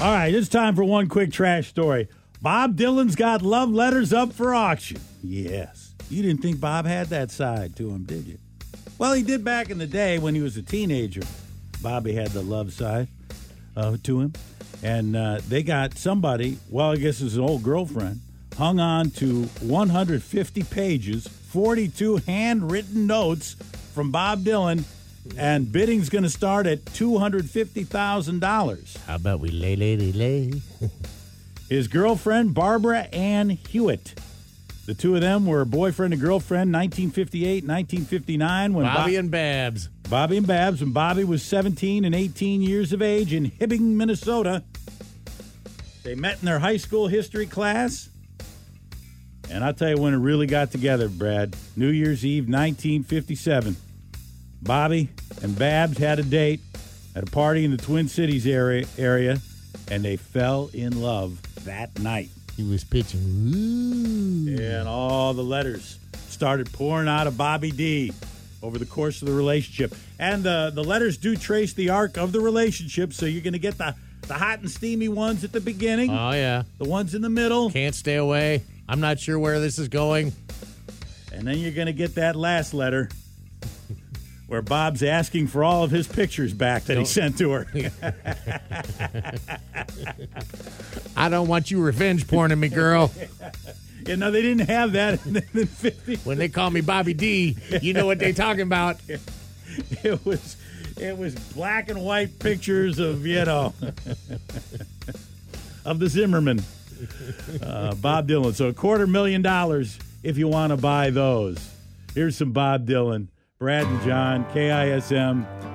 All right, it's time for one quick trash story. Bob Dylan's got love letters up for auction. Yes. You didn't think Bob had that side to him, did you? Well, he did back in the day when he was a teenager. Bobby had the love side uh, to him. And uh, they got somebody, well, I guess his old girlfriend, hung on to 150 pages, 42 handwritten notes from Bob Dylan, and bidding's going to start at $250,000. How about we lay, lay, lay, lay? His girlfriend, Barbara Ann Hewitt. The two of them were boyfriend and girlfriend 1958, 1959 when Bobby Bo- and Babs. Bobby and Babs when Bobby was 17 and 18 years of age in Hibbing, Minnesota. They met in their high school history class. And I'll tell you when it really got together, Brad. New Year's Eve, 1957. Bobby and Babs had a date at a party in the Twin Cities area, area and they fell in love that night. He was pitching. Ooh. And all the letters started pouring out of Bobby D over the course of the relationship. And the, the letters do trace the arc of the relationship, so you're going to get the, the hot and steamy ones at the beginning, Oh, yeah. the ones in the middle, Can't stay away. I'm not sure where this is going. and then you're going to get that last letter where Bob's asking for all of his pictures back that he sent to her. I don't want you revenge porning me, girl. you know, they didn't have that in the 50s. When they call me Bobby D, you know what they're talking about. It was, it was black and white pictures of, you know, of the Zimmerman. Uh, Bob Dylan. So a quarter million dollars if you want to buy those. Here's some Bob Dylan. Brad and John, KISM.